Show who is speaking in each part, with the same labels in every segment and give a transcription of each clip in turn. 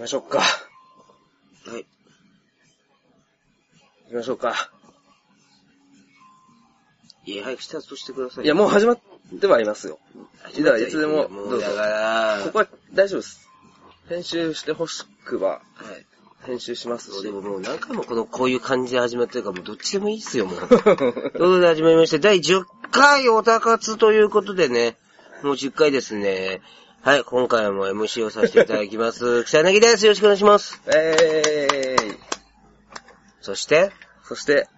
Speaker 1: きましょうか。
Speaker 2: はい。
Speaker 1: 行きましょうか。
Speaker 2: いや、早くスタートしてください。
Speaker 1: いや、もう始まってはいますよ。
Speaker 2: 始
Speaker 1: だからいつでも
Speaker 2: も
Speaker 1: どうぞ
Speaker 2: うだから、
Speaker 1: ここは大丈夫です。編集してほしくば、
Speaker 2: はい。
Speaker 1: 編集しますし
Speaker 2: で。ももう何回もこの、こういう感じで始まってるから、もうどっちでもいいっすよ、もう。ということで始まりまして、第10回おたかつということでね、もう10回ですね。はい、今回も MC をさせていただきます。草薙です。よろしくお願いします。
Speaker 1: えーい。
Speaker 2: そして、
Speaker 1: そして、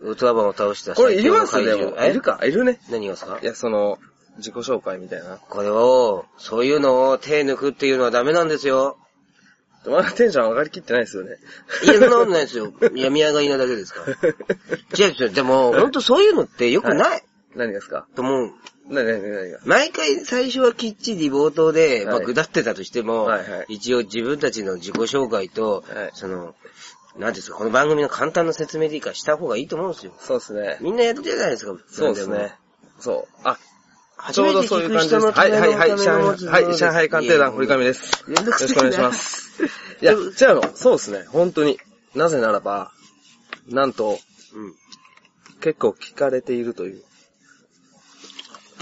Speaker 2: ウルトラマンを倒した
Speaker 1: これいります
Speaker 2: 最強の怪獣
Speaker 1: でも。いるか？いるね。
Speaker 2: 何がですか？
Speaker 1: いや、その、自己紹介みたいな。
Speaker 2: これを、そういうのを手抜くっていうのはダメなんですよ。
Speaker 1: まだテンション上がりきってないですよね。
Speaker 2: いや、そんなことないですよ。病み上がりなだけですから。違う違う、でも、ほんとそういうのって良くない、
Speaker 1: 何がですか？
Speaker 2: と思う。
Speaker 1: 何、何、何が？
Speaker 2: 毎回最初はきっちり冒頭で、まあ、
Speaker 1: はい
Speaker 2: ぐだってたとしても、
Speaker 1: はいはい
Speaker 2: 一応自分たちの自己紹介と、
Speaker 1: はい
Speaker 2: その、なんですか、この番組の簡単な説明でいいからした方がいいと思うんですよ。
Speaker 1: そうですね。
Speaker 2: みんなやるじゃないですか。
Speaker 1: そうですね。そう。あ、
Speaker 2: 初
Speaker 1: ちょうどそういう感じです。
Speaker 2: 人のため
Speaker 1: はい、はい、はい、上海、はい、上海鑑定団、堀上
Speaker 2: で
Speaker 1: です。
Speaker 2: めんどくさいな
Speaker 1: よろしくお願いします。いや、違うの。そうですね。本当に。なぜならば、なんと、
Speaker 2: うん。
Speaker 1: 結構聞かれているという。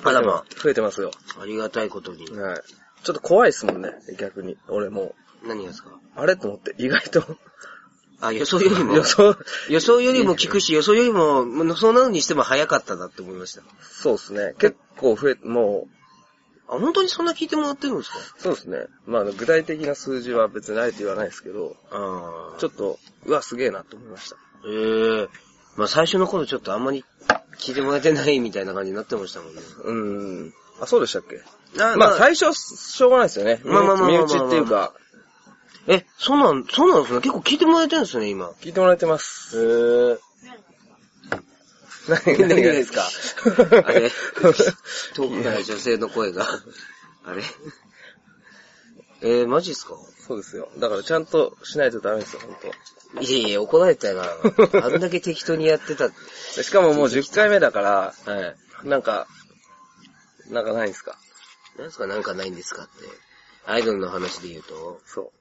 Speaker 2: あらま
Speaker 1: 増えてますよ。
Speaker 2: ありがたいことに。
Speaker 1: はい。ちょっと怖いですもんね、逆に。俺も
Speaker 2: 何がですか？
Speaker 1: う。あれ？と思って、意外と。
Speaker 2: あ、予想よりも、
Speaker 1: 予想、
Speaker 2: 予想よりも聞くし、予想よりも、もうそうなるにしても早かったなって思いました。
Speaker 1: そうですね。結構増え、も
Speaker 2: あ、本当にそんな聞いてもらってるんですか？
Speaker 1: う、そうですね。まあ、具体的な数字は別にあえて言わないですけど、
Speaker 2: ああ。
Speaker 1: ちょっと、うわ、すげえなと思いました。
Speaker 2: ええまあ最初の頃ちょっとあんまり聞いてもらえてないみたいな感じになってましたもんね。
Speaker 1: うーん。あ、そうでしたっけ？
Speaker 2: あ
Speaker 1: まあ、最初はしょうがないですよね。
Speaker 2: まあまあまあ
Speaker 1: 身内っていうか、
Speaker 2: え、そうなん、そうなんですね。結構聞いてもらえてるんですね、今。
Speaker 1: 聞いてもらえてます。
Speaker 2: へえ。
Speaker 1: 何
Speaker 2: 何がで
Speaker 1: すす
Speaker 2: か？
Speaker 1: か
Speaker 2: あれ遠くから女性の声が。あれえー、マジっすか？
Speaker 1: そうですよ。だからちゃんとしないとダメですよ、本
Speaker 2: いやいや、怒られたよな。あんだけ適当にやってた。
Speaker 1: しかももう 10回目だから、
Speaker 2: はい。
Speaker 1: なんか、なんかないんですか？
Speaker 2: 何すか？なんかないんですかって。アイドルの話で言うと、
Speaker 1: そ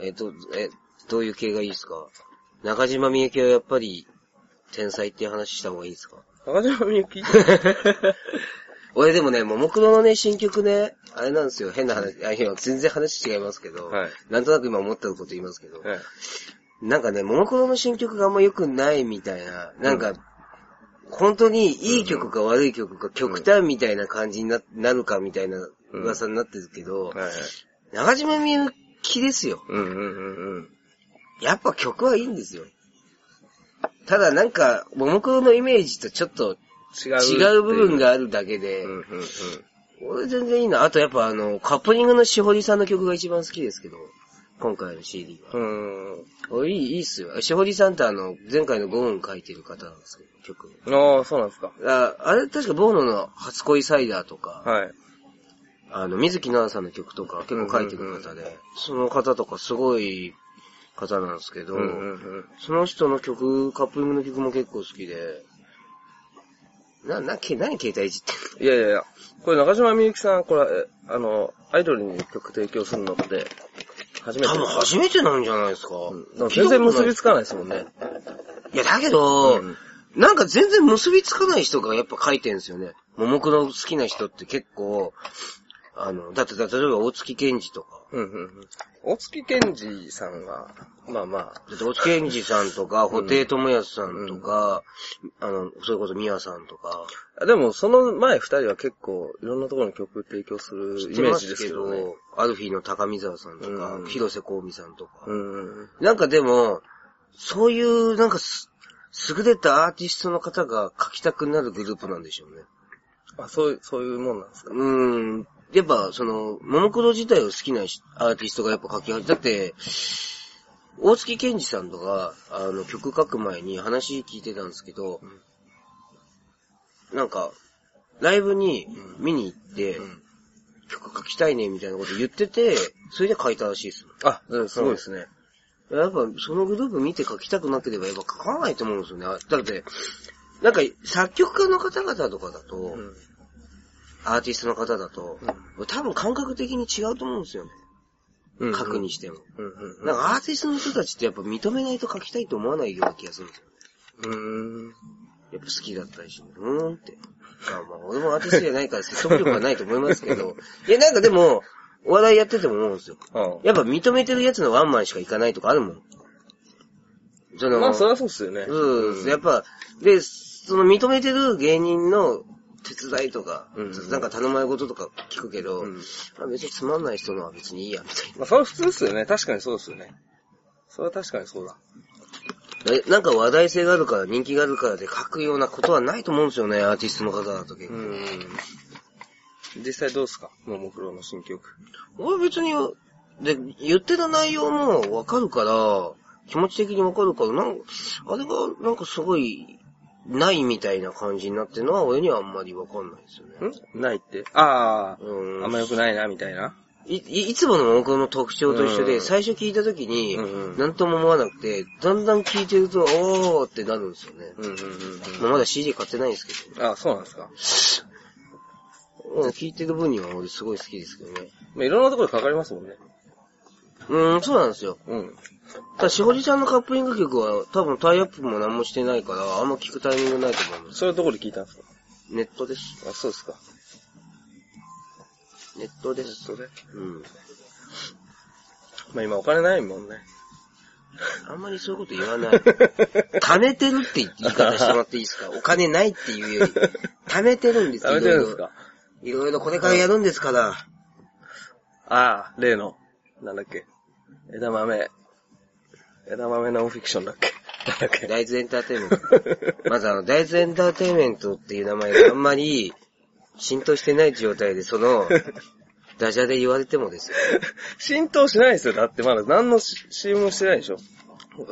Speaker 2: えっ、と、え、どういう系がいいですか？中島みゆきはやっぱり、天才っていう話した方がいいですか？
Speaker 1: う。中島みゆき？
Speaker 2: 俺でもね、ももクロのね、新曲ね、あれなんですよ、変な話、あいや全然話違いますけど、
Speaker 1: はい
Speaker 2: なんとなく今思ってること言いますけど、
Speaker 1: はい。
Speaker 2: なんかね、ももクロの新曲があんま良くないみたいな、なんか、本当にいい曲か悪い曲か極端みたいな感じにななるかみたいな噂になってるけど、
Speaker 1: はいはい。
Speaker 2: 中島みゆきですよ。
Speaker 1: うんうんうんうん。
Speaker 2: やっぱ曲はいいんですよ。ただなんか、ももクロのイメージとちょっと
Speaker 1: 違う。
Speaker 2: 違う部分。があるだけで、
Speaker 1: うんうんうん。
Speaker 2: 俺全然いいな。あとやっぱあの、カップリングのしほりさんの曲が一番好きですけど、今回の CD は。
Speaker 1: うーん。
Speaker 2: 俺いい、いいっすよ。しほりさんってあの、前回のゴーン書いてる方なんですけど、曲。
Speaker 1: ああ、そうなんですか。
Speaker 2: ああれ確かボーノの初恋サイダーとか、
Speaker 1: はい。
Speaker 2: あの、水木奈々さんの曲とか結構書いてる方で、その方とかすごい方なんですけど、
Speaker 1: うんうんうん。
Speaker 2: その人の曲、カップリングの曲も結構好きで、な、な、け、何携帯いじってんの？
Speaker 1: いやいやいや、これ中島みゆきさん、これ、えあの、アイドルに曲提供するのって、初めて
Speaker 2: 多分初めてなんじゃないですか。
Speaker 1: うん全然結びつかないですもんね。
Speaker 2: いや、だけど、
Speaker 1: うん
Speaker 2: なんか全然結びつかない人がやっぱ書いてんですよね。ももクロ好きな人って結構、あの、だって、だって例えば大月健二とか、
Speaker 1: うんうんうん。大月健二さんは、まあまあ、
Speaker 2: 大月健二さんとか、布袋寅泰さんとか、あの、それこそ宮さんとか、
Speaker 1: でもその前二人は結構いろんなところに曲提供するイメージですけどね。
Speaker 2: アルフィーの高見沢さんとか、
Speaker 1: うん
Speaker 2: 広瀬香美さんとか、
Speaker 1: うんうん。
Speaker 2: なんかでも、そういう、なんかす、優れたアーティストの方が書きたくなるグループなんでしょうね。
Speaker 1: あ、そういう、そういうもんなんですか？
Speaker 2: うーん。やっぱ、その、ももクロ自体を好きなしアーティストがやっぱ書き始めだって、大月健二さんとか、あの、曲書く前に話聞いてたんですけど、なんか、ライブに見に行って、曲書きたいねみたいなこと言ってて、それで書いたらしいです。
Speaker 1: あ、うんすごいですね。
Speaker 2: やっぱ、そのグループ見て書きたくなければ、やっぱ書かないと思うんですよね。だって、なんか、作曲家の方々とかだと、
Speaker 1: うん
Speaker 2: アーティストの方だと、多分感覚的に違うと思うんですよね。
Speaker 1: うんうん
Speaker 2: 書くにしても。
Speaker 1: うんうんうん。
Speaker 2: なんかアーティストの人たちってやっぱ認めないと書きたいと思わないような気がするんですよ。
Speaker 1: うーん。
Speaker 2: やっぱ好きだったりして、うーんって。まあまあ、俺もアーティストじゃないから説得力はないと思いますけど。いや、なんかでも、お笑いやってても思うんですよ。
Speaker 1: うん。
Speaker 2: やっぱ認めてるやつのワンマンしか行かないとかあるもん。その、
Speaker 1: まあ、そりゃそうっすよね。
Speaker 2: そうです。やっぱ、で、その認めてる芸人の手伝いとか、
Speaker 1: うんうん
Speaker 2: なんか頼まれ事とか聞くけど、
Speaker 1: うん
Speaker 2: まあ別につまんない人のは別にいいや、みたい
Speaker 1: まあ、それは普通ですよね。確かにそうですよね。それは確かにそうだ。
Speaker 2: な。え、なんか話題性があるから、人気があるからで書くようなことはないと思うんですよね、アーティストの方だと結構。
Speaker 1: うん。実際どうですか？ももクロの新曲。
Speaker 2: 俺別に、で、言ってた内容もわかるから、気持ち的にわかるから、なんあれがなんかすごい、ないみたいな感じになってるのは俺にはあんまりわかんないですよね。
Speaker 1: ん？ないって？あ
Speaker 2: うん
Speaker 1: あ、あんま良くないな、みたいな？
Speaker 2: い、いいつものももクロの特徴と一緒で、
Speaker 1: うん
Speaker 2: 最初聞いた時になんとも思わなくて、だんだん聞いてると、おーってなるんですよね。
Speaker 1: うんうんうん
Speaker 2: まだ CD 買ってないんですけ
Speaker 1: うん。あそうなんですか。
Speaker 2: ど、うん聞いてる分には俺すごい好きですけどね。
Speaker 1: まあ、いろんなところでかかりますもんね。
Speaker 2: うん、そうなんですよ。
Speaker 1: うん。
Speaker 2: ただ、しほりちゃんのカップリング曲は多分タイアップも何もしてないから、あんま聞くタイミングないと思うんです。
Speaker 1: それどこで聞いたんですか？
Speaker 2: ネットです。
Speaker 1: あ、そうですか。
Speaker 2: ネットです。
Speaker 1: それ
Speaker 2: うん。
Speaker 1: まあ今お金ないもんね。
Speaker 2: あんまりそういうこと言わない。貯めてるって言い方してもらっていいですか？お金ないっていうより、貯めてるんです
Speaker 1: 食べてるんですか？
Speaker 2: いろいろこれからやるんですから。
Speaker 1: ああ、例の、なんだっけ？枝豆。枝豆ノンフィクションだっけ？だっけ？
Speaker 2: 大豆エンターテインメント。まずあの、大豆エンターテインメントっていう名前があんまり浸透してない状態で、その、ダジャで言われてもですよ。
Speaker 1: 浸透しないですよ。だってまだ何の CM もしてないでしょ。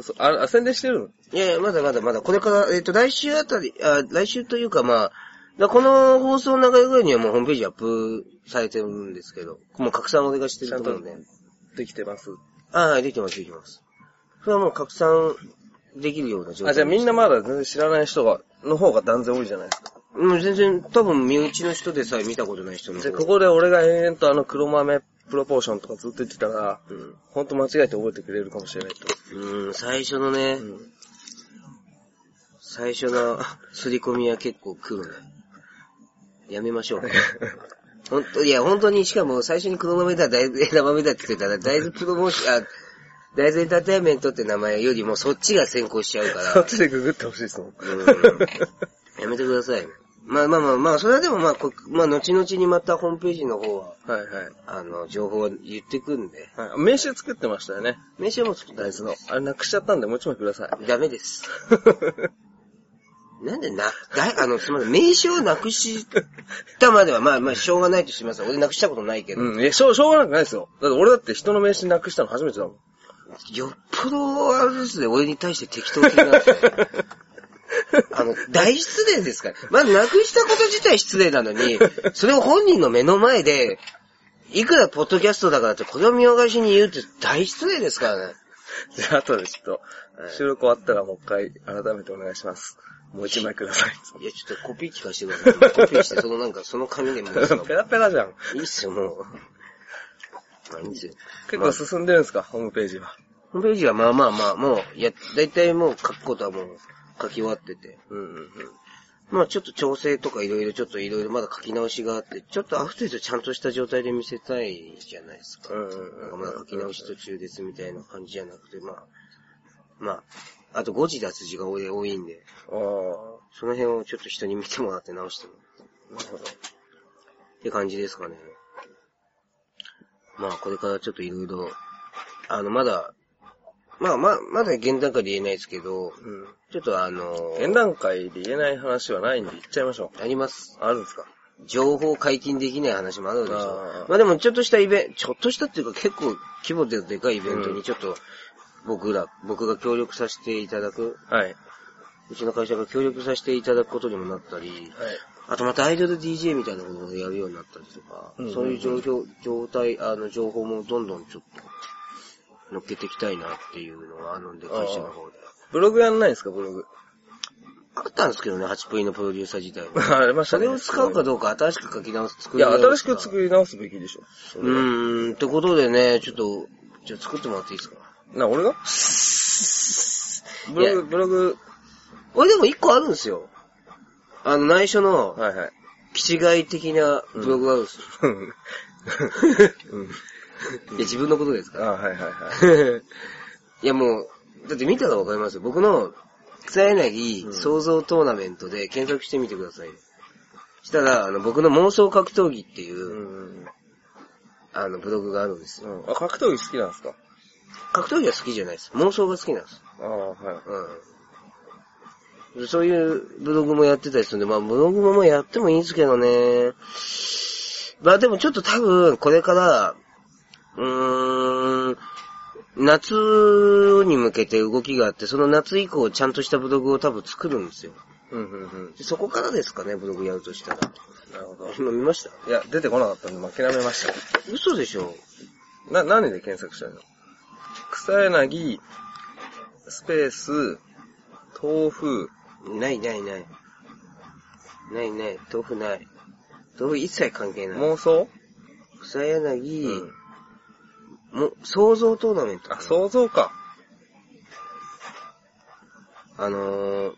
Speaker 1: そあ、あ宣伝してるの？
Speaker 2: いやいや、まだまだまだ、これから、えっ、と、来週あたり、あ、来週というかまあ、だこの放送の流れぐらいにはもうホームページアップされてるんですけど、もう拡散俺がしてると思うんで。
Speaker 1: できてます。
Speaker 2: あはい、できてます、できてます。それはもう拡散できるような状態
Speaker 1: あ、じゃあみんなま
Speaker 2: だ。
Speaker 1: だ全然知らない人が、の方が断然多いじゃないですか。
Speaker 2: もう全然、多分身内の人でさえ見たことない人の方
Speaker 1: じゃあここで俺が延々とあの黒豆プロポーションとかずっと言ってたら、
Speaker 2: うん。
Speaker 1: ほんと間違えて覚えてくれるかもしれないと。
Speaker 2: うん、最初のね、
Speaker 1: うん。
Speaker 2: 最初の刷り込みは結構来るね。やめましょう。本当いや、本当に、しかも最初に黒豆だ、大 豆枝豆だって言ってたら、大豆プロモーション、あ、大豆エンターテインメントって名前よりもそっちが先行しちゃうか
Speaker 1: そっ
Speaker 2: ら、
Speaker 1: ちでググってほしいですもん。
Speaker 2: うん、やめてください。まあまあまあまあ、それはでもまあ、こまあ、後々にまたホームページの方は、
Speaker 1: はいはい。
Speaker 2: あの、情報は言ってくんで、
Speaker 1: はい、名刺作ってましたよね。
Speaker 2: 名刺はもう作った
Speaker 1: 大豆の。あれなくしちゃったんでもう一枚ください。
Speaker 2: ダメです。なんでな、だい、あの、すみません、名刺をなくしたまでは、まあまあ、しょうがないとします。俺なくしたことないけど、
Speaker 1: うん。いや、しょう、しょうがなくないですよ。だって俺だって人の名刺なくしたの初めてだもん。
Speaker 2: よっぽど、あれですね、俺に対して適当的なんですよ。あの、大失礼ですから。まず、なくしたこと自体失礼なのに、それを本人の目の前で、いくらポッドキャストだからって、これを見逃しに言うって大失礼ですからね。
Speaker 1: じゃあ後でちょっと、収録終わったらもう一回改めてお願いします。もう一枚ください。
Speaker 2: いや、ちょっとコピー機貸してください。コピーして、そのなんか、その紙でもういいですよ
Speaker 1: ペラペラじゃん。
Speaker 2: いいっすよ、もう。まあ、いいんですよ。
Speaker 1: 結構進んでるんですか、ホームページは。
Speaker 2: ホームページはまあまあまあ、もう、いや、だいたいもう書くことはもう書き終わってて。
Speaker 1: うんうんうん。
Speaker 2: まあちょっと調整とかいろいろちょっといろいろまだ書き直しがあって、ちょっとある程度ちゃんとした状態で見せたいじゃないですか。
Speaker 1: うんうんうん
Speaker 2: まだ書き直し途中ですみたいな感じじゃなくて、まあ、まあ、あと誤字脱字が多いんで、
Speaker 1: ああ、
Speaker 2: その辺をちょっと人に見てもらって直しても
Speaker 1: なるほど。
Speaker 2: って感じですかね。まあこれからちょっといろいろ、あのまだ、まあまあ、まだ現段階で言えないですけど、
Speaker 1: うん。
Speaker 2: ちょっとあの
Speaker 1: 現段階で言えない話はないんで言っちゃいましょう。
Speaker 2: あります。
Speaker 1: あるんですか？
Speaker 2: 情報解禁できない話もあるでしょ
Speaker 1: あ。ー
Speaker 2: まあでもちょっとしたイベント、ちょっとしたっていうか結構規模ででかいイベント
Speaker 1: うん
Speaker 2: にちょっと僕ら、僕が協力させていただく、
Speaker 1: はい。
Speaker 2: うちの会社が協力させていただくことにもなったり、
Speaker 1: はい。
Speaker 2: あとまたアイドル DJ みたいなことをやるようになったりとか、
Speaker 1: うんうんうん
Speaker 2: そういう状況、状態、あの情報もどんどんちょっと乗っけていきたいなっていうのがあるんで、会社の方で。
Speaker 1: ブログやんないんですか、ブログ？
Speaker 2: あったんですけどね、8プリのプロデューサー自体は。
Speaker 1: ありましたね。
Speaker 2: それを使うかどうか、新しく書き直す、作
Speaker 1: いや、新しく
Speaker 2: る。
Speaker 1: 作り直すべきでしょ。
Speaker 2: うーん、ってことでね、ちょっと、じゃあ作ってもらっていいですか？
Speaker 1: な、俺が？ブログ、ブログ、
Speaker 2: 俺でも一個あるんですよ。あの、内緒の、
Speaker 1: はいはい。
Speaker 2: 気違い的なブログがあるんですよ。
Speaker 1: うん。
Speaker 2: いや、自分のことですから。
Speaker 1: あはいはいはい。
Speaker 2: いやもう、だって見たらわかりますよ。僕の、草柳創造トーナメントで検索してみてください。したら、あの、僕の妄想格闘技っていうう、
Speaker 1: ん。
Speaker 2: あの、ブログがあるんですよ。
Speaker 1: うん。あ、格闘技好きなんですか？
Speaker 2: 格闘技は好きじゃないです。妄想が好きなんです。
Speaker 1: ああ、はい。
Speaker 2: うん。そういうブログもやってたりするんで、まあブログもまあやってもいいんですけどね。まあでもちょっと多分、これから、うーん、夏に向けて動きがあって、その夏以降ちゃんとしたブログを多分作るんですよ。
Speaker 1: うん、うん、うん。
Speaker 2: でそこからですかね、ブログやるとしたら。
Speaker 1: なるほど。
Speaker 2: 今見ました？
Speaker 1: いや、出てこなかったんで、まあ、諦めました。
Speaker 2: 嘘でしょ
Speaker 1: な、何で検索したの？草柳、スペース、豆腐、
Speaker 2: ないないない。ないない、豆腐ない。豆腐一切関係ない。
Speaker 1: 妄想？
Speaker 2: 草柳、
Speaker 1: うん。
Speaker 2: も、創造トーナメント。
Speaker 1: あ、想像か。
Speaker 2: あのー、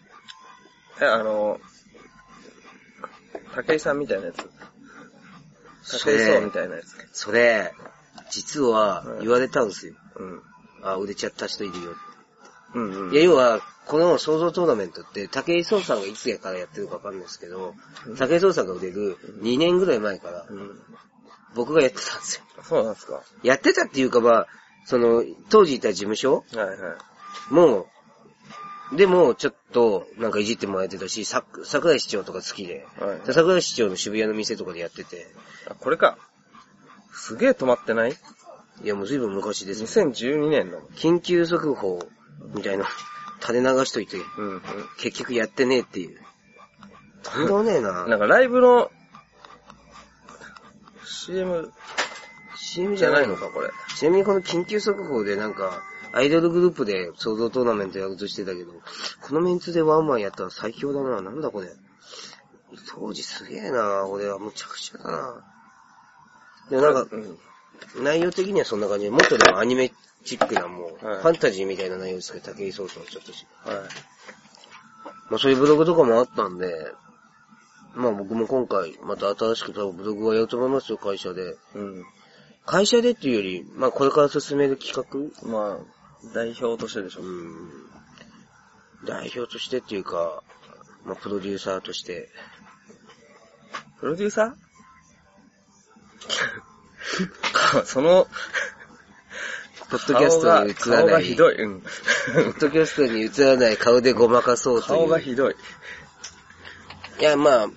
Speaker 1: え、あの、武井さんみたいなやつ。
Speaker 2: それ
Speaker 1: 武井壮みたいなやつ。
Speaker 2: それ、実は言われたんですよ。
Speaker 1: うん。
Speaker 2: あ、売れちゃった人いるよ。
Speaker 1: うんうん。
Speaker 2: いや、要は、この創造トーナメントって、武井壮さんがいつやからやってるかわかんないですけど、武井壮さんが売れる2年ぐらい前から、
Speaker 1: うん。
Speaker 2: 僕がやってたんですよ。
Speaker 1: そうなんですか。は
Speaker 2: やってたっていうかまあ、その、当時いた事務所
Speaker 1: いはい。
Speaker 2: もう、でも、ちょっと、なんかいじってもらえてたし、さ桜井市長とか好きで、
Speaker 1: はい
Speaker 2: で桜井市長の渋谷の店とかでやってて、
Speaker 1: あ、これか。すげえ止まってない
Speaker 2: いやもう随分昔ですよ。
Speaker 1: ?2012 年だもん。
Speaker 2: 緊急速報みたいな、垂れ流しといて、
Speaker 1: うんうん。
Speaker 2: 結局やってねえっていう。とんでもねえな。
Speaker 1: なんかライブの CM
Speaker 2: CM
Speaker 1: じゃないのか、これ。
Speaker 2: ちなみにこの緊急速報でなんか、アイドルグループで創造トーナメントやるとしてたけど、このメンツでワンマンやったら最強だな。なんだこれ。当時すげえな。俺はむちゃくちゃだな。で、なんか、
Speaker 1: うん。
Speaker 2: 内容的にはそんな感じで、もっとでもアニメチックなもう、
Speaker 1: はい
Speaker 2: ファンタジーみたいな内容ですけど、武井壮さんはちょっとし。
Speaker 1: はい。
Speaker 2: まあそういうブログとかもあったんで、まあ僕も今回、また新しく多分ブログをやると思いますよ、会社で。
Speaker 1: うん。
Speaker 2: 会社でっていうより、まあこれから進める企画？
Speaker 1: まあ、代表としてでしょ。
Speaker 2: うん。代表としてっていうか、まあプロデューサーとして。
Speaker 1: プロデューサー？その、
Speaker 2: ポッドキャストに映ら
Speaker 1: 顔
Speaker 2: ない。
Speaker 1: がひどい。うん。
Speaker 2: ポッドキャストに映らない顔でごまかそうという。
Speaker 1: 顔がひどい。
Speaker 2: いや、まあ、プ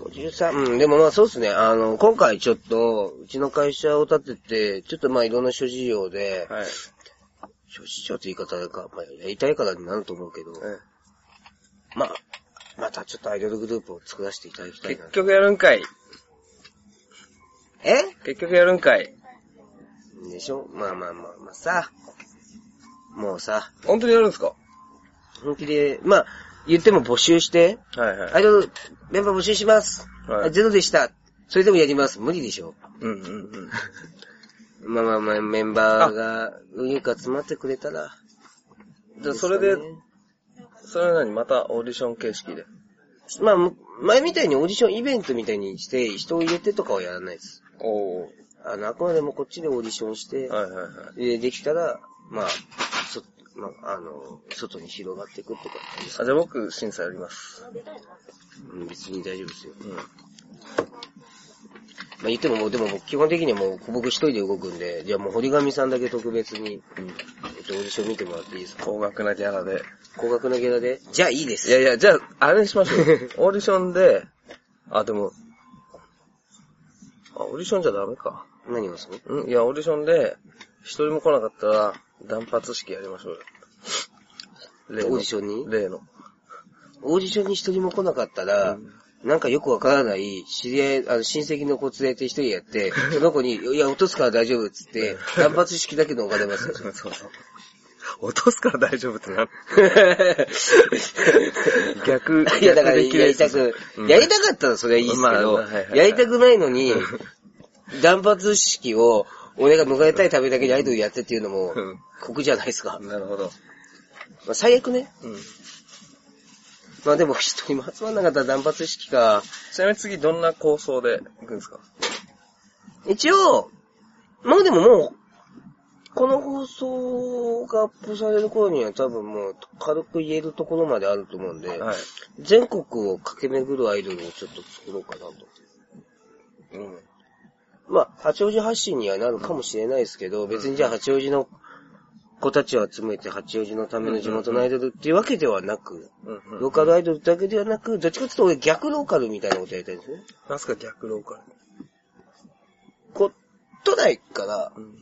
Speaker 2: ロデューサー、うん、でもまあそうですね。あの、今回ちょっと、うちの会社を立てて、ちょっとまあいろんな諸事情で、
Speaker 1: はい。
Speaker 2: 諸事情って言い方か、まあやりたいからになると思うけど、
Speaker 1: え
Speaker 2: まあ、またちょっとアイドルグループを作らせていただきたいな
Speaker 1: 結。局やるんかい。
Speaker 2: え？
Speaker 1: 結局やるんかい。
Speaker 2: でしょ？まあまあまあまあさ、もうさ、
Speaker 1: 本当にやるんですか？
Speaker 2: 本気で、まあ、言っても募集して、
Speaker 1: はいはい。
Speaker 2: アイドルメンバー募集します。
Speaker 1: はい
Speaker 2: あゼロでした。それでもやります。無理でしょ？
Speaker 1: うんうんうん。
Speaker 2: まあまあまあ、メンバーが、うゆか集まってくれたら。
Speaker 1: じゃあそれで、それは何またオーディション形式で。
Speaker 2: まあ、む前みたいにオーディションイベントみたいにして、人を入れてとかはやらないです。
Speaker 1: おー。
Speaker 2: あの、あくまでもこっちでオーディションして、
Speaker 1: はいはいはい。
Speaker 2: で、できたら、まあ、そ、まあ、あの、外に広がっていくって感じです。
Speaker 1: あ、じゃあ僕審査やります。
Speaker 2: うん別に大丈夫ですよ。
Speaker 1: うん。
Speaker 2: まあ言ってももう、でも僕基本的にはもう僕一人で動くんで、じゃあもう堀上さんだけ特別に、
Speaker 1: うん。
Speaker 2: えっと、オーディション見てもらっていいですか？
Speaker 1: 高額なギャラで。
Speaker 2: 高額なギャラでじゃあいいです。
Speaker 1: いやいや、じゃあ、あれにしましょう。オーディションで、あ、でも、あ、オーディションじゃダメか。
Speaker 2: 何をする
Speaker 1: んいや、オーディションで、一人も来なかったら、断髪式やりましょうよ。例の
Speaker 2: オーディションに？
Speaker 1: 例の。
Speaker 2: オーディションに一人も来なかったら、なんかよくわからない、知り合い、あの、親戚の子連れて一人やって、その子に、いや、落とすから大丈夫っつって、断髪式だけでお金ますよ。
Speaker 1: そうそう。落とすから大丈夫ってな。逆、
Speaker 2: いや、だから、やりたく、
Speaker 1: うん
Speaker 2: やりたかったらそれはいいですけ
Speaker 1: まあ
Speaker 2: ど、
Speaker 1: まあはいはいはい
Speaker 2: やりたくないのに、断髪式を、俺が迎えたいためだけにアイドルやってっていうのも
Speaker 1: うん、
Speaker 2: 酷じゃないですか。
Speaker 1: なるほど。
Speaker 2: まあ、最悪ね。
Speaker 1: うん。
Speaker 2: まあでも一人も集まんなかったら断髪式か。
Speaker 1: ちなみに次どんな構想で行くんですか？
Speaker 2: 一応、まあでももう、この放送がアップされる頃には多分もう軽く言えるところまであると思うんで、
Speaker 1: はい。
Speaker 2: 全国を駆け巡るアイドルをちょっと作ろうかなと。
Speaker 1: うん。
Speaker 2: まあ、八王子発信にはなるかもしれないですけど、別にじゃあ八王子の子たちを集めて八王子のための地元のアイドルっていうわけではなく。ローカルアイドルだけではなく、どっちかっていうと俺逆ローカルみたいなことやりたいんですね。
Speaker 1: なんすか逆ローカル。
Speaker 2: 都内から、
Speaker 1: うん。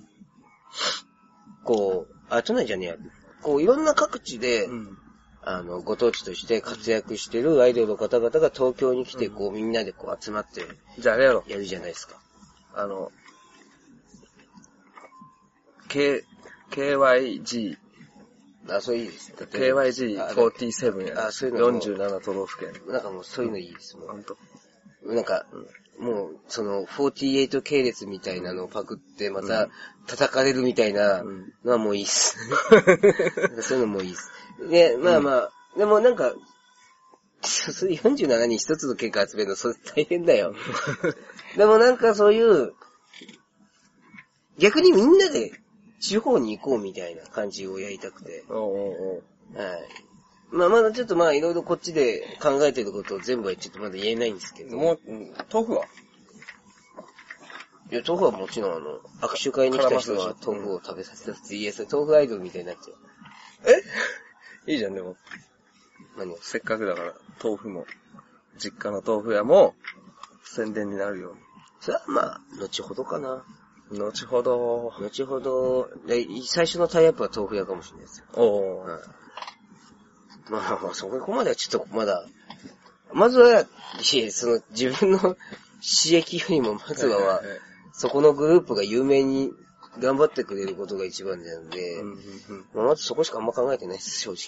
Speaker 2: こう、あ、都内じゃねえや。こう、いろんな各地で、
Speaker 1: うん。
Speaker 2: あの、ご当地として活躍してるアイドルの方々が東京に来て、こう、みんなでこう集まって
Speaker 1: じゃああれやろ。
Speaker 2: やるじゃないですか。
Speaker 1: あの、K、KYG、
Speaker 2: あ、そういいです。だってあ
Speaker 1: KYG47 や。
Speaker 2: あそういうのも
Speaker 1: 47都道府県。
Speaker 2: なんかもうそういうのいいですもん。
Speaker 1: ほんと。
Speaker 2: なんか、もう、その、48系列みたいなのをパクって、また、叩かれるみたいな
Speaker 1: うん
Speaker 2: のはもういいっす。そういうのもいいっす。で、まあまあ、でもなんか、それ47に一つの結果集めるの、それ大変だよ。でもなんかそういう、逆にみんなで地方に行こうみたいな感じをやりたくて。
Speaker 1: おうおうおう
Speaker 2: はい。まあまだちょっとまあいろいろこっちで考えてることを全部はちょっとまだ言えないんですけど。
Speaker 1: もう、うん豆腐は？い
Speaker 2: や、豆腐はもちろんあの、握手会に来た人は豆腐を食べさせたって、いや、それ豆腐アイドルみたいになっちゃう。
Speaker 1: いいじゃん、でも。
Speaker 2: 何を？
Speaker 1: せっかくだから、豆腐も、実家の豆腐屋も、宣伝になるよ
Speaker 2: それはまあ、後ほどかな。
Speaker 1: うに。後ほど、
Speaker 2: 後ほど、で最初のタイアップは豆腐屋かもしれないですよ。
Speaker 1: おう
Speaker 2: はい。まあまあ、そこまではちょっとまだ、まずは、その自分の 刺激よりもまずは、
Speaker 1: はいはいはい
Speaker 2: そこのグループが有名に頑張ってくれることが一番なので、
Speaker 1: うんうんうん
Speaker 2: まあまずそこしかあんま考えてないです、正直。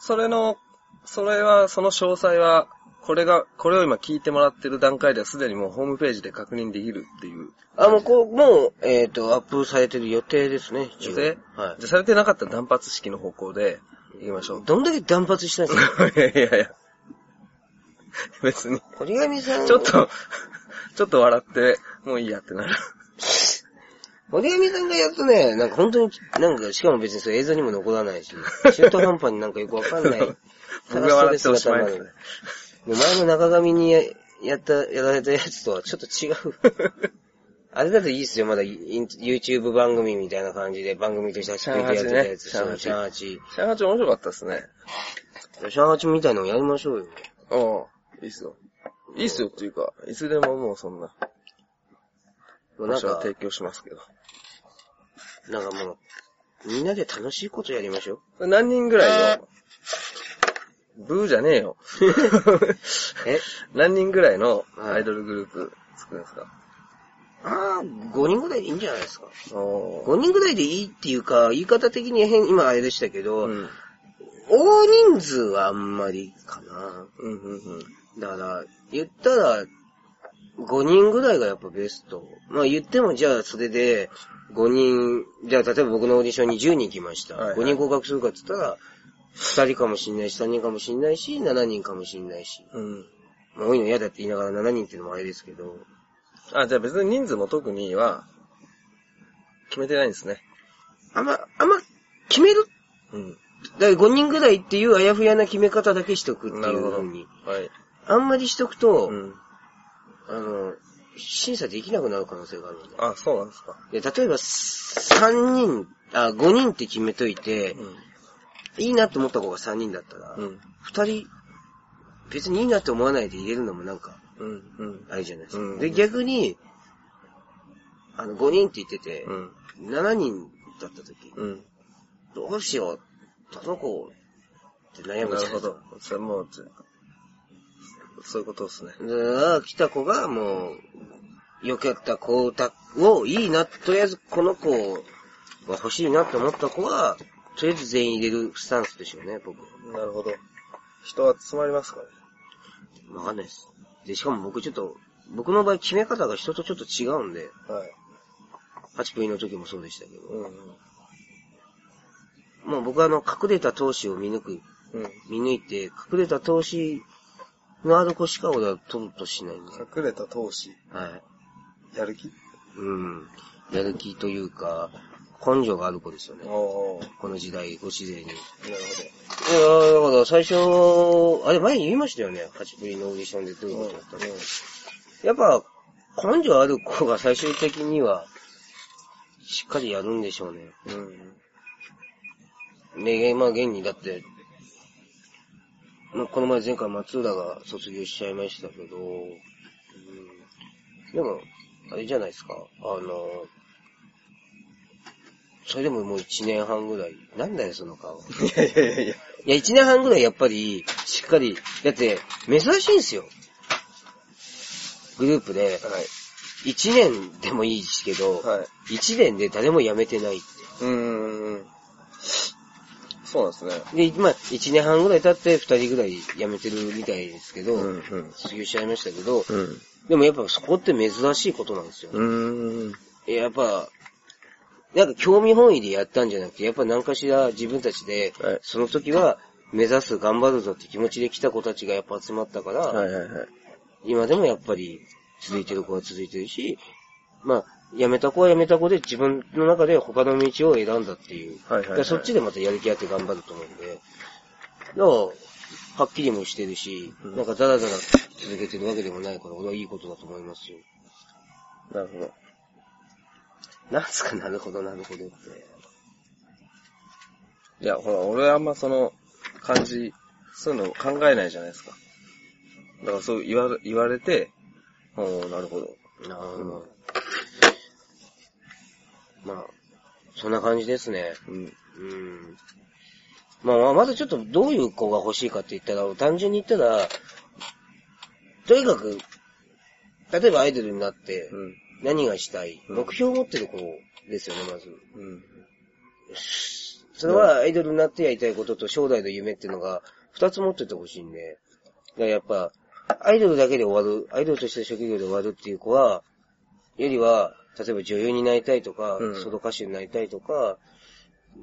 Speaker 1: それの、それは、その詳細は、これが、これを今聞いてもらってる段階ではすでにもうホームページで確認できるっていう。
Speaker 2: あ、もう、こう、もう、えっ、と、アップされてる予定ですね。
Speaker 1: 予定？
Speaker 2: は
Speaker 1: じゃあされてなかったら断髪式の方向で行きましょう
Speaker 2: い。。どんだけ断髪したんですか？
Speaker 1: いやいやいや。別に。
Speaker 2: 折り紙さん、
Speaker 1: ちょっと、ちょっと笑って、もういいやってなる。
Speaker 2: 折り紙さんがやるとね、なんか本当に、なんか、しかも別にそれ映像にも残らないし、中途半端になんかよくわかんない。
Speaker 1: 僕が笑っておしまいですね。
Speaker 2: 前の中上にややった、やられたやつとはちょっと違う。あれだといいっすよ、まだ YouTube 番組みたいな感じで番組として走ってやってたやつ。
Speaker 1: シャンハチ
Speaker 2: シャンハチ。
Speaker 1: シャンハチ面白かったですね。
Speaker 2: シャンハチみたいなのやりましょうよ。
Speaker 1: おういいっすよ。いいっすよっていうか、いつでももうそんな、
Speaker 2: もうなんか
Speaker 1: 提、供しますけど。
Speaker 2: なんかもう、みんなで楽しいことやりましょう。
Speaker 1: 何人ぐらいの、ブーじゃねえよ。
Speaker 2: え？
Speaker 1: 何人ぐらいの
Speaker 2: はい
Speaker 1: アイドルグループ作るんですか？
Speaker 2: ああ、5人ぐらいでいいんじゃないですか。
Speaker 1: おー
Speaker 2: 5人ぐらいでいいっていうか、言い方的に変、今あれでしたけど、
Speaker 1: うん。
Speaker 2: 大人数はあんまりかな。
Speaker 1: うん、うん、うん。
Speaker 2: だから、言ったら、5人ぐらいがやっぱベスト。まあ言ってもじゃあそれで、5人、じゃあ例えば僕のオーディションに10人来ました。
Speaker 1: はいはい
Speaker 2: 5人合格するかって言ったら、2人かもしんないし、3人かもしんないし、7人かもしんないし。
Speaker 1: うん。
Speaker 2: まあ多いの嫌だって言いながら7人っていうのもあれですけど、
Speaker 1: あ、じゃあ別に人数も特には、決めてないんですね。
Speaker 2: あんま、あんま決める？
Speaker 1: うん。
Speaker 2: だから5人ぐらいっていうあやふやな決め方だけしとくって
Speaker 1: ない。
Speaker 2: う風に。
Speaker 1: はい。
Speaker 2: あんまりしとくと、
Speaker 1: うん。
Speaker 2: あの、審査できなくなる可能性があるんで。
Speaker 1: あ、そうなんですか。
Speaker 2: で例えば、3人、あ、5人って決めといて、いいなって思った子が3人だったら、
Speaker 1: うん。うん。
Speaker 2: 2人、別にいいなって思わないで入れるのもなんか、
Speaker 1: うん。うん。
Speaker 2: あれじゃないですか。
Speaker 1: うん
Speaker 2: で、逆に、あの、5人って言ってて、
Speaker 1: うん。
Speaker 2: 7人だった時、
Speaker 1: うん。
Speaker 2: どうしよう、どの子って悩む
Speaker 1: な
Speaker 2: じゃないですか
Speaker 1: るほど。それもう、そういうことですね。
Speaker 2: で、来た子がもう、よかった子をいいな、とりあえずこの子が欲しいなって思った子は、とりあえず全員入れるスタンスでしょうね、僕。
Speaker 1: なるほど。人は集まりますかね。
Speaker 2: わかんないです。で、しかも僕ちょっと、僕の場合決め方が人とちょっと違うんで、
Speaker 1: はい。
Speaker 2: 8分の時もそうでしたけど、
Speaker 1: うん。
Speaker 2: もう僕はあの、隠れた投資を見抜く、
Speaker 1: うん。
Speaker 2: 見抜いて、隠れた投資のある子しか俺は取るとしないんで。
Speaker 1: 隠れた投資。
Speaker 2: はい。
Speaker 1: やる気？
Speaker 2: うん。やる気というか、根性がある子ですよね。
Speaker 1: おー。
Speaker 2: この時代、ご自然に。い
Speaker 1: なる
Speaker 2: やーだから最初、あれ前に言いましたよね。8プリのオーディションでどういう。ことだったの、やっぱ、根性ある子が最終的には、しっかりやるんでしょうね。
Speaker 1: うん。うん。
Speaker 2: ね、まあ現にだって、もうこの前前回松浦が卒業しちゃいましたけど、うん、でも、あれじゃないですか、あの、それでももう1年半ぐらい、なんだよその顔。
Speaker 1: いやいやいやいや。
Speaker 2: いや、1年半ぐらいやっぱり、しっかり、だって、珍しいんですよ。グループで、
Speaker 1: はい。
Speaker 2: 1年でもいいですけど、
Speaker 1: はい。
Speaker 2: 1年で誰も辞めてないって。
Speaker 1: うーん。そうなんですね。
Speaker 2: で、まあ、1年半ぐらい経って2人ぐらい辞めてるみたいですけど、
Speaker 1: うんうん
Speaker 2: 卒業しちゃいましたけど、
Speaker 1: うん。
Speaker 2: でもやっぱそこって珍しいことなんですよ。
Speaker 1: うーん。
Speaker 2: やっぱ、なんか興味本位でやったんじゃなくて、やっぱ何かしら自分たちで、
Speaker 1: はい
Speaker 2: その時は目指す、頑張るぞって気持ちで来た子たちがやっぱ集まったから、
Speaker 1: はいはいはい。
Speaker 2: 今でもやっぱり続いてる子は続いてるし、まあ、辞めた子は辞めた子で自分の中で他の道を選んだっていう。
Speaker 1: はいはいはい
Speaker 2: そっちでまたやる気あって頑張ると思うんで。だはっきりもしてるし、
Speaker 1: うん
Speaker 2: なんかダラダラ続けてるわけでもないから、俺はいいことだと思いますよ。
Speaker 1: なるほど。
Speaker 2: なんすか、なるほど、なるほどって。
Speaker 1: いや、ほら、俺あんまその感じ、そういうの考えないじゃないですか。だからそう言われ言われて、おーなるほど。
Speaker 2: なるほど。まあ、そんな感じですね。
Speaker 1: うん。
Speaker 2: うん。まあまあ、まずちょっとどういう子が欲しいかって言ったら、単純に言ったら、とにかく、例えばアイドルになって、
Speaker 1: うん。
Speaker 2: 何がしたい、
Speaker 1: うん
Speaker 2: 目標を持ってる子ですよね、まず。
Speaker 1: うん。
Speaker 2: それはアイドルになってやりたいことと将来の夢っていうのが、二つ持っててほしいんで。だからやっぱ、アイドルだけで終わる、アイドルとして職業で終わるっていう子は、よりは、例えば女優になりたいとか、
Speaker 1: うん
Speaker 2: ソロ歌手になりたいとか、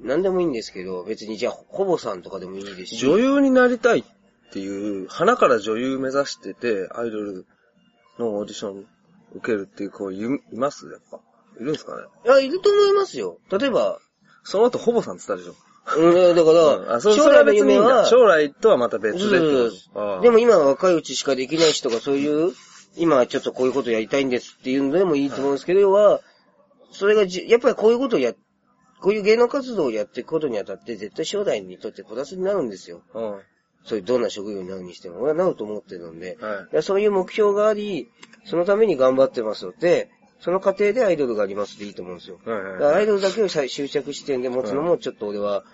Speaker 2: 何でもいいんですけど、別にじゃあ、ほぼさんとかでもいいですし。
Speaker 1: 女優になりたいっていう、花から女優目指してて、アイドルのオーディション受けるっていう子いいます？やっぱ。いるんですかね？
Speaker 2: いや、いると思いますよ。例えば、
Speaker 1: その後、ほぼさんって言ったでしょ。
Speaker 2: うん、だから、
Speaker 1: うん
Speaker 2: 将来の夢。は、
Speaker 1: 将来とはまた別で
Speaker 2: でも今は若いうちしかできない人がそういう、今はちょっとこういうことやりたいんですっていうのでもいいと思うんですけど、要は、それがじ、やっぱりこういうことをや、こういう芸能活動をやっていくことにあたって、絶対将来にとってプラスになるんですよ。
Speaker 1: うん。は
Speaker 2: そういうどんな職業になるにしても。俺はなると思ってるんで。
Speaker 1: い。
Speaker 2: だからそういう目標があり、そのために頑張ってますので、その過程でアイドルがありますでいいと思うんですよ。
Speaker 1: はい
Speaker 2: だからアイドルだけをさ終着地点で持つのもちょっと俺は、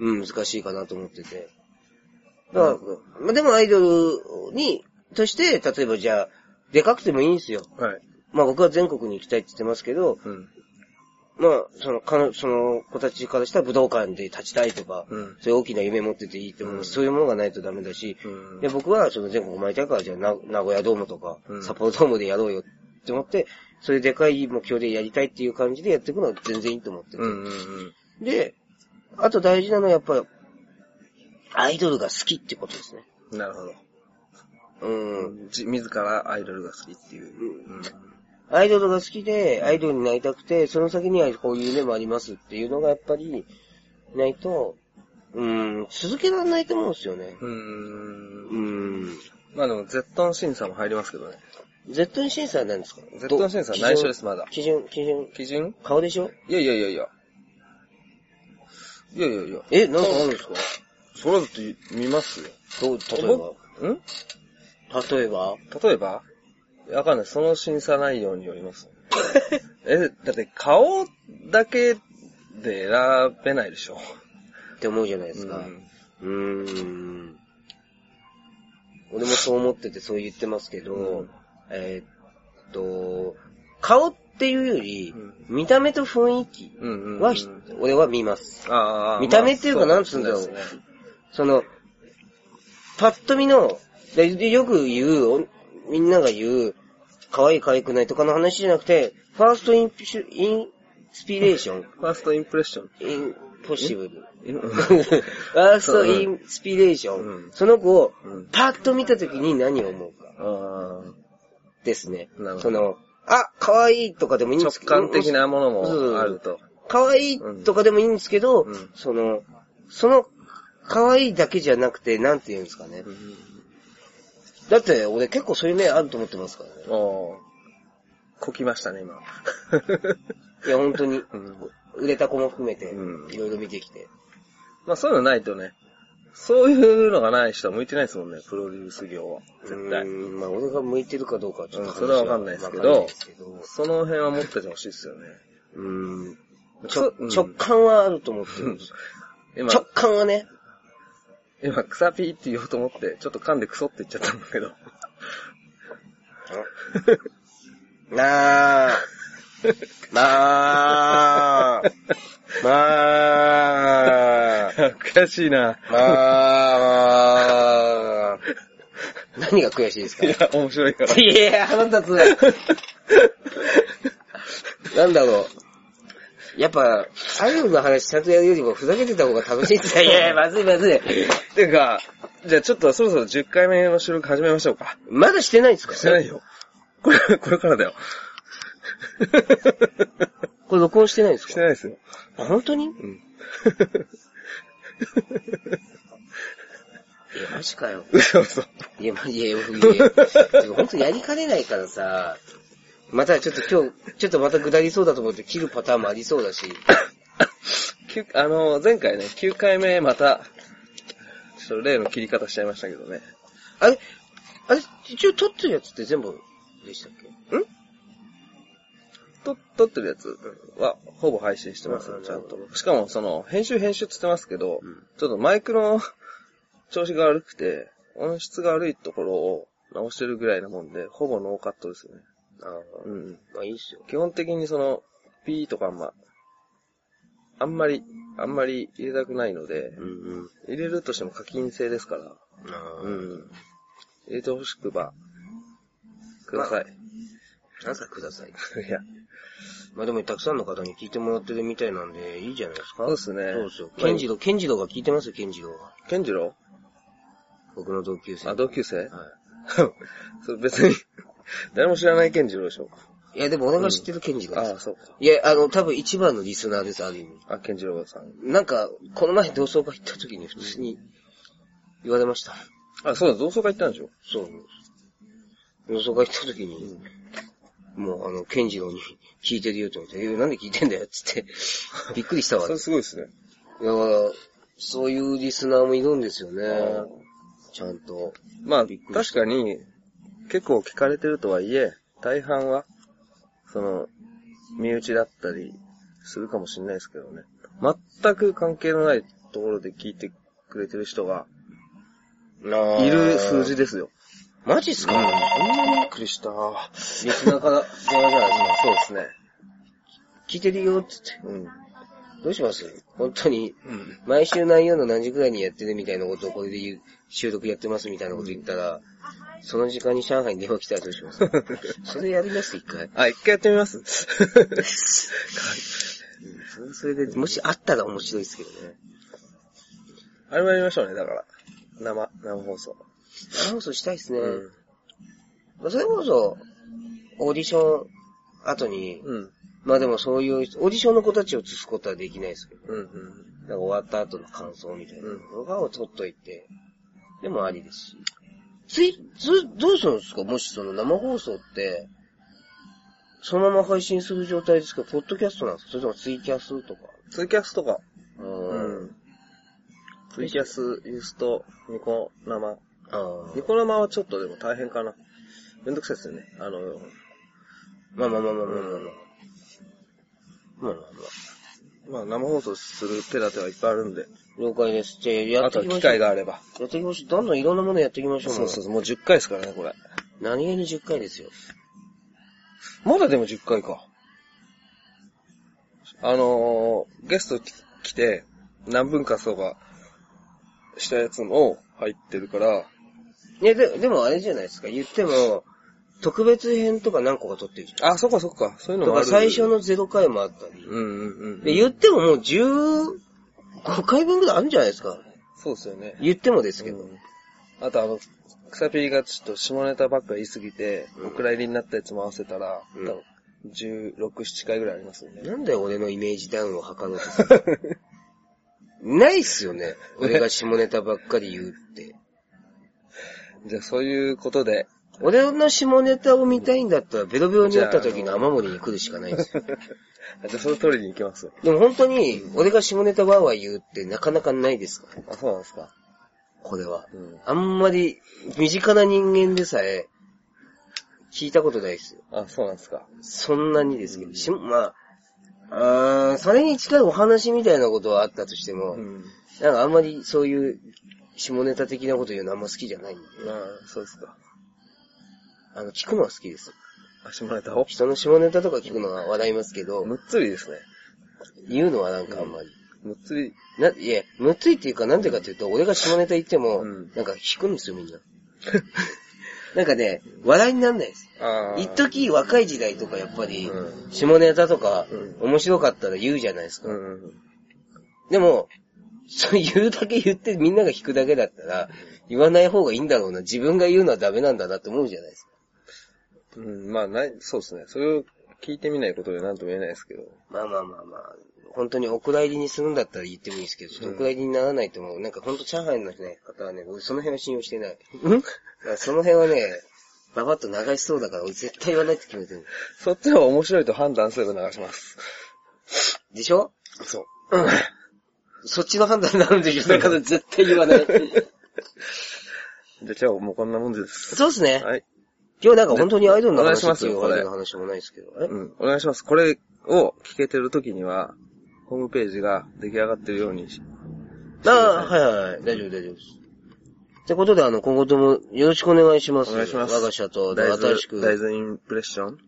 Speaker 2: うん、難しいかなと思ってて。だから、まあ、でもアイドルに、として、例えばじゃあ、でかくてもいいんですよ。
Speaker 1: はい。
Speaker 2: まあ僕は全国に行きたいって言ってますけど、
Speaker 1: うん。
Speaker 2: まあ、その、かの、その子たちからしたら武道館で立ちたいとか、
Speaker 1: うん。
Speaker 2: そういう大きな夢持ってていいと思うし、
Speaker 1: うん
Speaker 2: そういうものがないとダメだし、
Speaker 1: うん
Speaker 2: で、僕はその全国たいから、じゃあな名古屋ドームとか、
Speaker 1: うん
Speaker 2: 札幌ドームでやろうよって思って、そういうでかい目標でやりたいっていう感じでやっていくのは全然いいと思ってて。
Speaker 1: うんうんうん。
Speaker 2: で、あと大事なのはやっぱ、アイドルが好きってことですね。
Speaker 1: なるほど。
Speaker 2: うん。
Speaker 1: じ自らアイドルが好きっていう。うん。
Speaker 2: アイドルが好きで、アイドルになりたくて、その先にはこういう夢もありますっていうのがやっぱり、ないと、うん、続けられないと思うんですよね。
Speaker 1: うーん。
Speaker 2: うん。
Speaker 1: まあでも、ゼットン審査も入りますけどね。
Speaker 2: Z 審査は何ですか
Speaker 1: ？Z 審査は内緒ですまだ
Speaker 2: 基準、基準、
Speaker 1: 基準？
Speaker 2: 顔でしょ？
Speaker 1: いやいやいやいや。いやいやいや。
Speaker 2: え、なんかあるんですか？
Speaker 1: それはだって見ますよ。
Speaker 2: どう、例えば？
Speaker 1: ん？
Speaker 2: 例えば？
Speaker 1: 例えば？わかんない。その審査内容によります。え、だって顔だけで選べないでしょ。
Speaker 2: って思うじゃないですか。うーん。俺もそう思っててそう言ってますけど、
Speaker 1: うん
Speaker 2: えーっと、顔っっていうより
Speaker 1: うん、
Speaker 2: 見た目と雰囲気
Speaker 1: うんうんうん。
Speaker 2: 俺は見ます。見た目っていうか
Speaker 1: まあ
Speaker 2: なんつうんだろう
Speaker 1: そですね
Speaker 2: その、パッと見の、よく言う、おみんなが言う、可愛い可愛くないとかの話じゃなくて、ファーストインピシュインスピレーション、
Speaker 1: ファーストインプレッション。
Speaker 2: インポッシブル。
Speaker 1: うん
Speaker 2: ファーストインスピレーション。
Speaker 1: うん
Speaker 2: その子を
Speaker 1: うん、
Speaker 2: パッと見たときに何を思うか
Speaker 1: あ
Speaker 2: ですねその、あ、可愛いとかでもいいん
Speaker 1: ー
Speaker 2: ですけど。
Speaker 1: 直感的なものもあると。
Speaker 2: 可愛いとかでもいいんですけど、
Speaker 1: うん
Speaker 2: その、その、可愛いだけじゃなくて、なんて言うんですかね。だって、俺結構そういう面あると思ってますからね。
Speaker 1: おーこきましたね、今。
Speaker 2: いや、本当に、
Speaker 1: うん
Speaker 2: 売れた子も含めて、
Speaker 1: うん
Speaker 2: いろいろ見てきて。
Speaker 1: まあそういうのないとね、そういうのがない人は向いてないですもんね、プロデュース業は。絶対。
Speaker 2: うんまあ、俺が向いてるかどうかはちょっと話
Speaker 1: うんそれはわかんないですけどその辺は持っててほしいですよね。
Speaker 2: うん。直感はあると思ってるんです。
Speaker 1: 今、
Speaker 2: 直感はね、
Speaker 1: 今、草ピーって言おうと思って、ちょっと噛んでクソって言っちゃったんだけど。
Speaker 2: なあ、まあ、まあ、
Speaker 1: 悔しいな。
Speaker 2: まあ、何が悔しいですか？
Speaker 1: いや、面白いから。
Speaker 2: いや、腹立つ。なんだろう。やっぱ、アイドルの話ちゃんとやるよりもふざけてた方が楽しいんだ。いやいや、まずいまずい。
Speaker 1: てか、じゃあちょっとそろそろ10回目の収録始めましょうか。
Speaker 2: まだしてないんですか？
Speaker 1: してないよ。これ、これからだよ。
Speaker 2: これ録音してないんですか？
Speaker 1: してないですよ。
Speaker 2: あ本当に？い
Speaker 1: うん。
Speaker 2: や、マジかよ。
Speaker 1: 嘘嘘。
Speaker 2: いや、まいや、いや、いや、本当やりかねないからさ、またちょっと今日、ちょっとまた下りそうだと思って切るパターンもありそうだし、
Speaker 1: あの、前回ね、9回目また、ちょっと例の切り方しちゃいましたけどね。
Speaker 2: あれあれ一応撮ってるやつって全部でしたっけ？
Speaker 1: と、撮ってるやつは、ほぼ配信してますちゃんと。しかも、その、編集編集って言ってますけど、
Speaker 2: うん
Speaker 1: ちょっとマイクの 調子が悪くて、音質が悪いところを直してるぐらいなもんで、ほぼノーカットですよね。
Speaker 2: ああ、
Speaker 1: うん。
Speaker 2: まあいいっすよ。
Speaker 1: 基本的にその、ピーとかあんま、あんまり、あんまり入れたくないので、
Speaker 2: うんうん。
Speaker 1: 入れるとしても課金制ですから、
Speaker 2: ああ、
Speaker 1: うん。入れてほしくば、ください。
Speaker 2: なんかください。
Speaker 1: いや、
Speaker 2: まあでもたくさんの方に聞いてもらってるみたいなんで、いいじゃないですか？
Speaker 1: そうですね。
Speaker 2: そうですよ。ケンジロウ、ケンジロウが聞いてますよ、ケンジロウが。
Speaker 1: ケンジロ
Speaker 2: 僕の同級生。
Speaker 1: ウあ、同級生？
Speaker 2: はい。
Speaker 1: それ別に、誰も知らないケンジロウでしょ。
Speaker 2: いや、でも俺が知ってるケンジロウ。
Speaker 1: ああ、そうか。
Speaker 2: いや、あの、多分一番のリスナーです、ある意味。
Speaker 1: あ、ケンジロウさん。
Speaker 2: なんか、この前同窓会行った時に普通に言われました。
Speaker 1: あ、そうだ、同窓会行ったんでしょ？
Speaker 2: そう。同窓会行った時に、もうあの、ケンジロウに聞いてるよって言われて、え、なんで聞いてんだよ、つって。びっくりしたわ。
Speaker 1: それすごいですね。
Speaker 2: いや、そういうリスナーもいるんですよね。ちゃんと。
Speaker 1: まあ確かに、結構聞かれてるとはいえ、大半は、その、身内だったりするかもしれないですけどね。全く関係のないところで聞いてくれてる人がいる数字ですよ。
Speaker 2: マジっすか、
Speaker 1: びっくりした。
Speaker 2: リスナーからじゃないですか。
Speaker 1: そうですね。
Speaker 2: 聞いてるよ、つって。
Speaker 1: うん。
Speaker 2: どうします？本当に、
Speaker 1: うん。
Speaker 2: 毎週何曜の何時くらいにやってるみたいなことをこれで言う、収録やってますみたいなこと言ったら、その時間に上海に電話来たらどうします？それやります一回。
Speaker 1: あ、一回やってみます？
Speaker 2: うんそれで、もしあったら面白いですけどね。
Speaker 1: あれもやりましょうね、だから。生、生放送。
Speaker 2: 生放送したいですね。
Speaker 1: うん。
Speaker 2: それこそ、オーディション後に、
Speaker 1: うん。
Speaker 2: まあでもそういう、オーディションの子たちを映すことはできないですけど、
Speaker 1: うん。うん。
Speaker 2: なんか終わった後の感想みたいなのがを撮っといて、でもありですし。つい、つ、どうするんですか？もしその生放送って、そのまま配信する状態ですか？ポッドキャストなんですか？それともツイキャスとか？
Speaker 1: ツイキャスとか。
Speaker 2: う。
Speaker 1: うんん。ツイキャス、ユースト、ニコ生。
Speaker 2: ああ
Speaker 1: ニコ生はちょっとでも大変かな。めんどくさいですよね。あの、
Speaker 2: まあまあまあまあまあまあまあ。まあまあまあ。
Speaker 1: まあ生放送する手立てはいっぱいあるんで。
Speaker 2: 了解です。じゃあやっていきましょう。
Speaker 1: 会があれば。
Speaker 2: やっていきましょう。どんどんいろんなものやっていきましょう。
Speaker 1: そうそうそう、もう10回ですからね、これ。
Speaker 2: 何気に10回ですよ。
Speaker 1: まだでも10回か。あのー、ゲストき来て、何分かそうか、したやつも入ってるから、
Speaker 2: いや、で、でもあれじゃないですか。言っても、特別編とか何個か撮ってるじゃん。
Speaker 1: あ、そっかそっか、そういうのもある。
Speaker 2: 最初の0回もあったり。
Speaker 1: うんうんうん。
Speaker 2: で、言ってももう15回分ぐらいあるんじゃないですか。
Speaker 1: そうですよね。
Speaker 2: 言ってもですけど。
Speaker 1: うんあとあの、草ピリがちょっと下ネタばっか言いすぎて、
Speaker 2: うん
Speaker 1: お蔵入りになったやつも合わせたら、
Speaker 2: うん
Speaker 1: 多分16、7回ぐらいありますよね。
Speaker 2: なんだよ、俺のイメージダウンを図ろうとする。ないっすよね。俺が下ネタばっかり言うって。
Speaker 1: じゃあそういうことで、
Speaker 2: 俺の下ネタを見たいんだったら、ベロベロになった時の雨漏りに来るしかないんですよ。
Speaker 1: あじゃあそれ取りに行きます。
Speaker 2: でも本当に、俺が下ネタワーワー言うってなかなかないですから、
Speaker 1: あ、そうなんですか。
Speaker 2: これは。
Speaker 1: うん。
Speaker 2: あんまり、身近な人間でさえ、聞いたことないですよ。
Speaker 1: あ、そうなんですか。
Speaker 2: そんなにですけど、しまあ、あーそれに近いお話みたいなことはあったとしても、
Speaker 1: うん。
Speaker 2: なんかあんまりそういう下ネタ的なこと言うのあんま好きじゃないんで、
Speaker 1: まあ、そうですか。
Speaker 2: あの、聞くのは好きです。
Speaker 1: あ、下ネタを？
Speaker 2: 人の下ネタとか聞くのは笑いますけど、
Speaker 1: むっつりですね。
Speaker 2: 言うのはなんかあんまり。
Speaker 1: むっつり、
Speaker 2: な、いえ、むっついっていうかなんでかっていうと、俺が下ネタ言っても、
Speaker 1: うん
Speaker 2: なんか引くんですよみんな。なんかね、笑いになんないです。
Speaker 1: あー
Speaker 2: 一時若い時代とかやっぱり、
Speaker 1: うん
Speaker 2: 下ネタとか、
Speaker 1: うん
Speaker 2: 面白かったら言うじゃないですか。
Speaker 1: うんうん。
Speaker 2: でも、そう言うだけ言ってみんなが引くだけだったら、言わない方がいいんだろうな。自分が言うのはダメなんだなって思うじゃないですか。
Speaker 1: うん、まあ、ない、そうですね。それを聞いてみないことで何とも言えないですけど。
Speaker 2: まあまあまあまあ、本当にお蔵入りにするんだったら言ってもいいですけど、ちょっとお蔵入りにならないと思う。なんか本当チャーハンのね、方はね、俺その辺は信用してない。
Speaker 1: うん？
Speaker 2: その辺はね、ババッと流しそうだから俺絶対言わないって決めてる。
Speaker 1: そっちの方が面白いと判断すれば流します。
Speaker 2: でしょ？
Speaker 1: そう。
Speaker 2: そっちの判断になるんでしょだから絶対言わない。
Speaker 1: じゃあ今日はもうこんなもんです。
Speaker 2: そうですね。
Speaker 1: はい。
Speaker 2: 今日なんか本当にアイドルの
Speaker 1: お願いし
Speaker 2: 話っていう
Speaker 1: ますよこれ
Speaker 2: アイドルの話もないですけど。え？
Speaker 1: うん。お願いします。これを聞けてる時には、ホームページが出来上がってるようにし、
Speaker 2: ああ、はいはいはい。大丈夫大丈夫です。ってことで、あの、今後ともよろしくお願いします。
Speaker 1: お願いします。
Speaker 2: 我が社と、
Speaker 1: 大豆
Speaker 2: 新しく、
Speaker 1: 大豆インプレッション？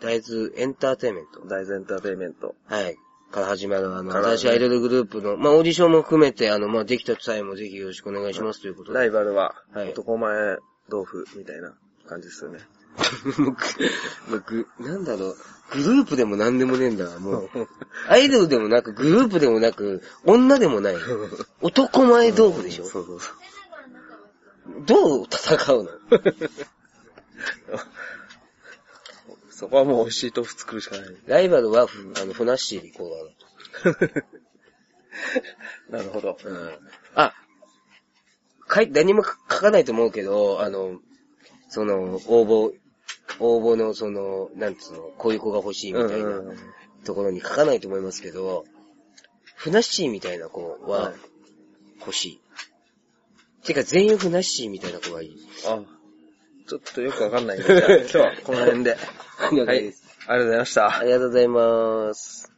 Speaker 2: 大豆エンターテイメント。
Speaker 1: 大豆エンターテイメント。
Speaker 2: はい。から始まる、あの、新しいアイドルグループの、まあ、オーディションも含めて、あの、まあ、できた際もぜひよろしくお願いしますということで。
Speaker 1: ライバルは
Speaker 2: はい、
Speaker 1: 男前豆腐みたいな感じですよね。
Speaker 2: 僕、なんだろう、グループでも何でもねえんだわ、もう。アイドルでもなく、グループでもなく、女でもない。男前豆腐でしょ？
Speaker 1: そうそうそう。
Speaker 2: どう戦うの？
Speaker 1: そこはもう美味しい豆腐作るしかない。
Speaker 2: ライバルは、ふあの、ふなっしーでいこうかなと。
Speaker 1: なるほど。
Speaker 2: うんあ、書い、何も書かないと思うけど、あの、その、応募、応募のその、なんつうの、こういう子が欲しいみたいなところに書かないと思いますけど、ふなっしーみたいな子
Speaker 1: は
Speaker 2: はい欲しい。てか全員ふなっしーみたいな子がいい。
Speaker 1: あ、ちょっとよくわかんないんで、じゃあ今日はこの辺で。
Speaker 2: 了解です
Speaker 1: ありがとうございました
Speaker 2: あ。りがとうございます。